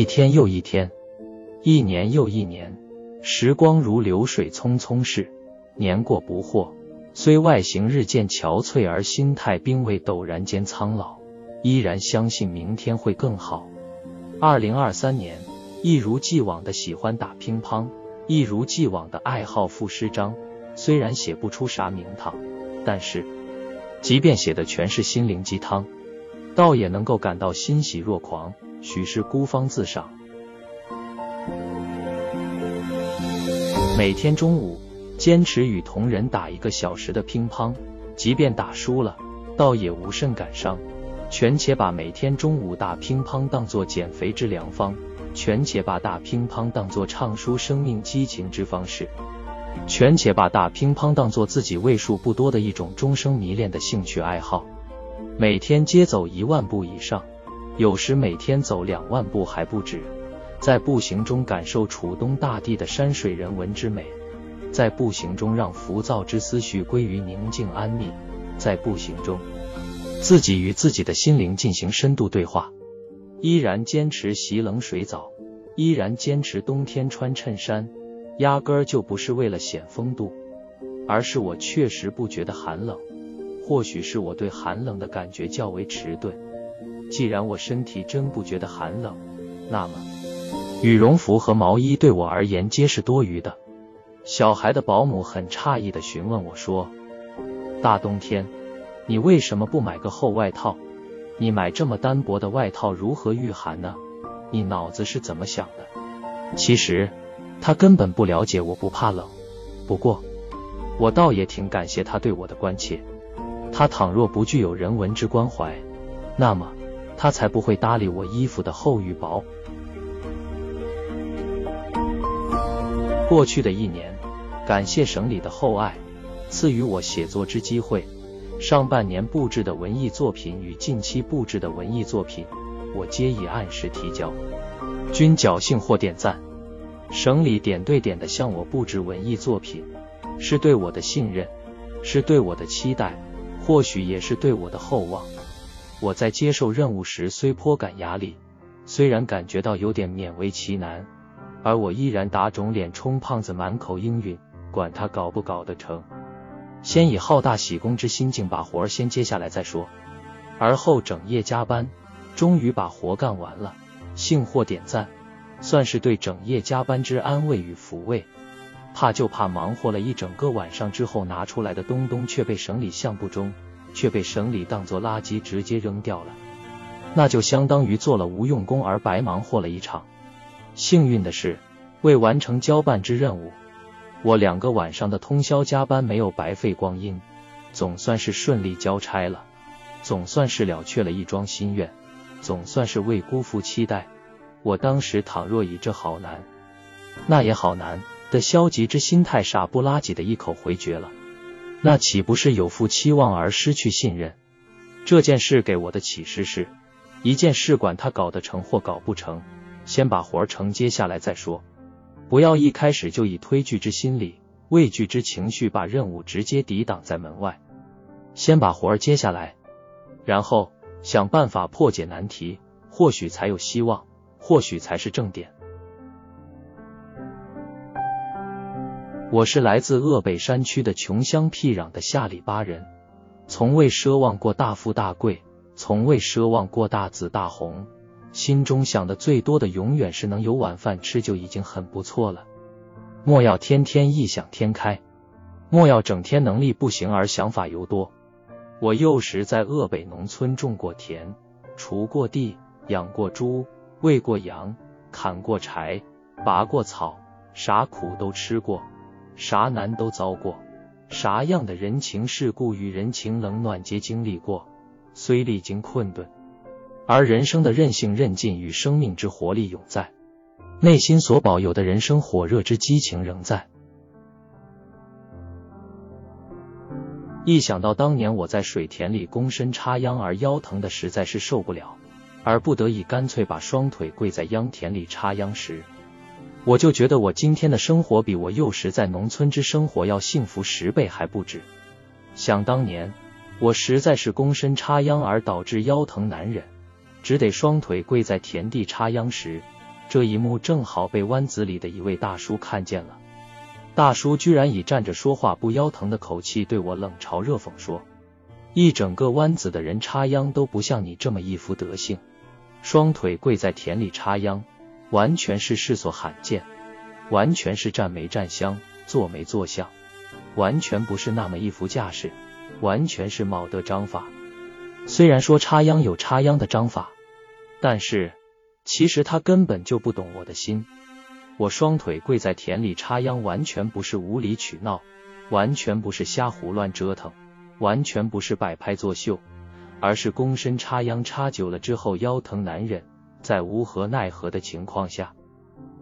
一天又一天，一年又一年，时光如流水匆匆逝，年过不惑。虽外形日渐憔悴，而心态并未陡然间苍老，依然相信明天会更好。二零二三年，一如既往的喜欢打乒乓，一如既往的爱好赋诗章。虽然写不出啥名堂，但是即便写的全是心灵鸡汤，倒也能够感到欣喜若狂。许是孤芳自赏。每天中午。坚持与同仁打一个小时的乒乓，即便打输了，倒也无甚感伤。权且把每天中午打乒乓当作减肥之良方，权且把打乒乓当作畅抒生命激情之方式，权且把打乒乓当作自己为数不多的一种终生迷恋的兴趣爱好。每天接走一万步以上，有时每天走两万步还不止，在步行中感受楚东大地的山水人文之美。在步行中，让浮躁之思绪归于宁静安谧；在步行中，自己与自己的心灵进行深度对话。依然坚持洗冷水澡，依然坚持冬天穿衬衫，压根儿就不是为了显风度，而是我确实不觉得寒冷。或许是我对寒冷的感觉较为迟钝。既然我身体真不觉得寒冷，那么羽绒服和毛衣对我而言皆是多余的。小孩的保姆很诧异的询问我说：“大冬天，你为什么不买个厚外套？你买这么单薄的外套如何御寒呢？你脑子是怎么想的？”其实他根本不了解我不怕冷，不过我倒也挺感谢他对我的关切。他倘若不具有人文之关怀，那么他才不会搭理我衣服的厚与薄。过去的一年。感谢省里的厚爱，赐予我写作之机会。上半年布置的文艺作品与近期布置的文艺作品，我皆已按时提交，均侥幸获点赞。省里点对点的向我布置文艺作品，是对我的信任，是对我的期待，或许也是对我的厚望。我在接受任务时虽颇感压力，虽然感觉到有点勉为其难，而我依然打肿脸充胖子，满口应允。管他搞不搞得成，先以好大喜功之心境把活儿先接下来再说，而后整夜加班，终于把活干完了，幸获点赞，算是对整夜加班之安慰与抚慰。怕就怕忙活了一整个晚上之后拿出来的东东却被省里相不中，却被省里当作垃圾直接扔掉了，那就相当于做了无用功而白忙活了一场。幸运的是，为完成交办之任务。我两个晚上的通宵加班没有白费光阴，总算是顺利交差了，总算是了却了一桩心愿，总算是未辜负期待。我当时倘若以这好难，那也好难的消极之心态傻不拉几的一口回绝了，那岂不是有负期望而失去信任？这件事给我的启示是，一件事管他搞得成或搞不成，先把活承接下来再说。不要一开始就以推拒之心理、畏惧之情绪把任务直接抵挡在门外，先把活儿接下来，然后想办法破解难题，或许才有希望，或许才是正点。我是来自鄂北山区的穷乡僻壤的下里巴人，从未奢望过大富大贵，从未奢望过大紫大红。心中想的最多的，永远是能有晚饭吃就已经很不错了。莫要天天异想天开，莫要整天能力不行而想法尤多。我幼时在鄂北农村种过田，锄过地，养过猪，喂过羊，砍过柴，拔过草，啥苦都吃过，啥难都遭过，啥样的人情世故与人情冷暖皆经历过，虽历经困顿。而人生的韧性、韧劲与生命之活力永在，内心所保有的人生火热之激情仍在。一想到当年我在水田里躬身插秧而腰疼的实在是受不了，而不得已干脆把双腿跪在秧田里插秧时，我就觉得我今天的生活比我幼时在农村之生活要幸福十倍还不止。想当年，我实在是躬身插秧而导致腰疼难忍。只得双腿跪在田地插秧时，这一幕正好被湾子里的一位大叔看见了。大叔居然以站着说话不腰疼的口气对我冷嘲热讽说：“一整个湾子的人插秧都不像你这么一副德行，双腿跪在田里插秧，完全是世所罕见，完全是站没站相，坐没坐相，完全不是那么一副架势，完全是冇得章法。虽然说插秧有插秧的章法，但是其实他根本就不懂我的心。”我双腿跪在田里插秧，完全不是无理取闹，完全不是瞎胡乱折腾，完全不是摆拍作秀，而是躬身插秧，插久了之后腰疼难忍，在无可奈何的情况下，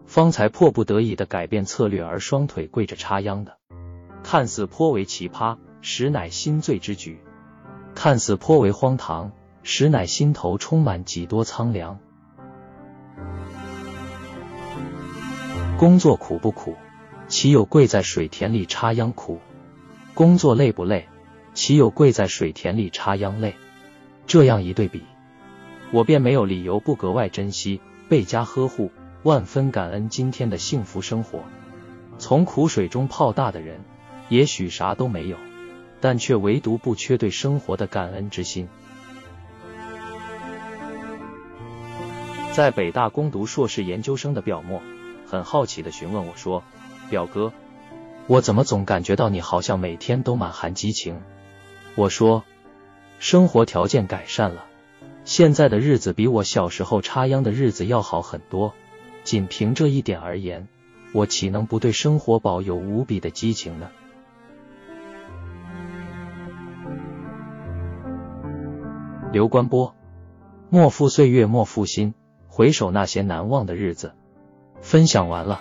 方才迫不得已的改变策略而双腿跪着插秧的，看似颇为奇葩，实乃心醉之举；看似颇为荒唐，实乃心头充满几多苍凉。工作苦不苦？岂有跪在水田里插秧苦？工作累不累？岂有跪在水田里插秧累？这样一对比，我便没有理由不格外珍惜、倍加呵护、万分感恩今天的幸福生活。从苦水中泡大的人，也许啥都没有，但却唯独不缺对生活的感恩之心。在北大攻读硕士研究生的表末。很好奇的询问我说：“表哥，我怎么总感觉到你好像每天都满含激情？”我说：“生活条件改善了，现在的日子比我小时候插秧的日子要好很多。仅凭这一点而言，我岂能不对生活保有无比的激情呢？”刘关波，莫负岁月，莫负心，回首那些难忘的日子。分享完了。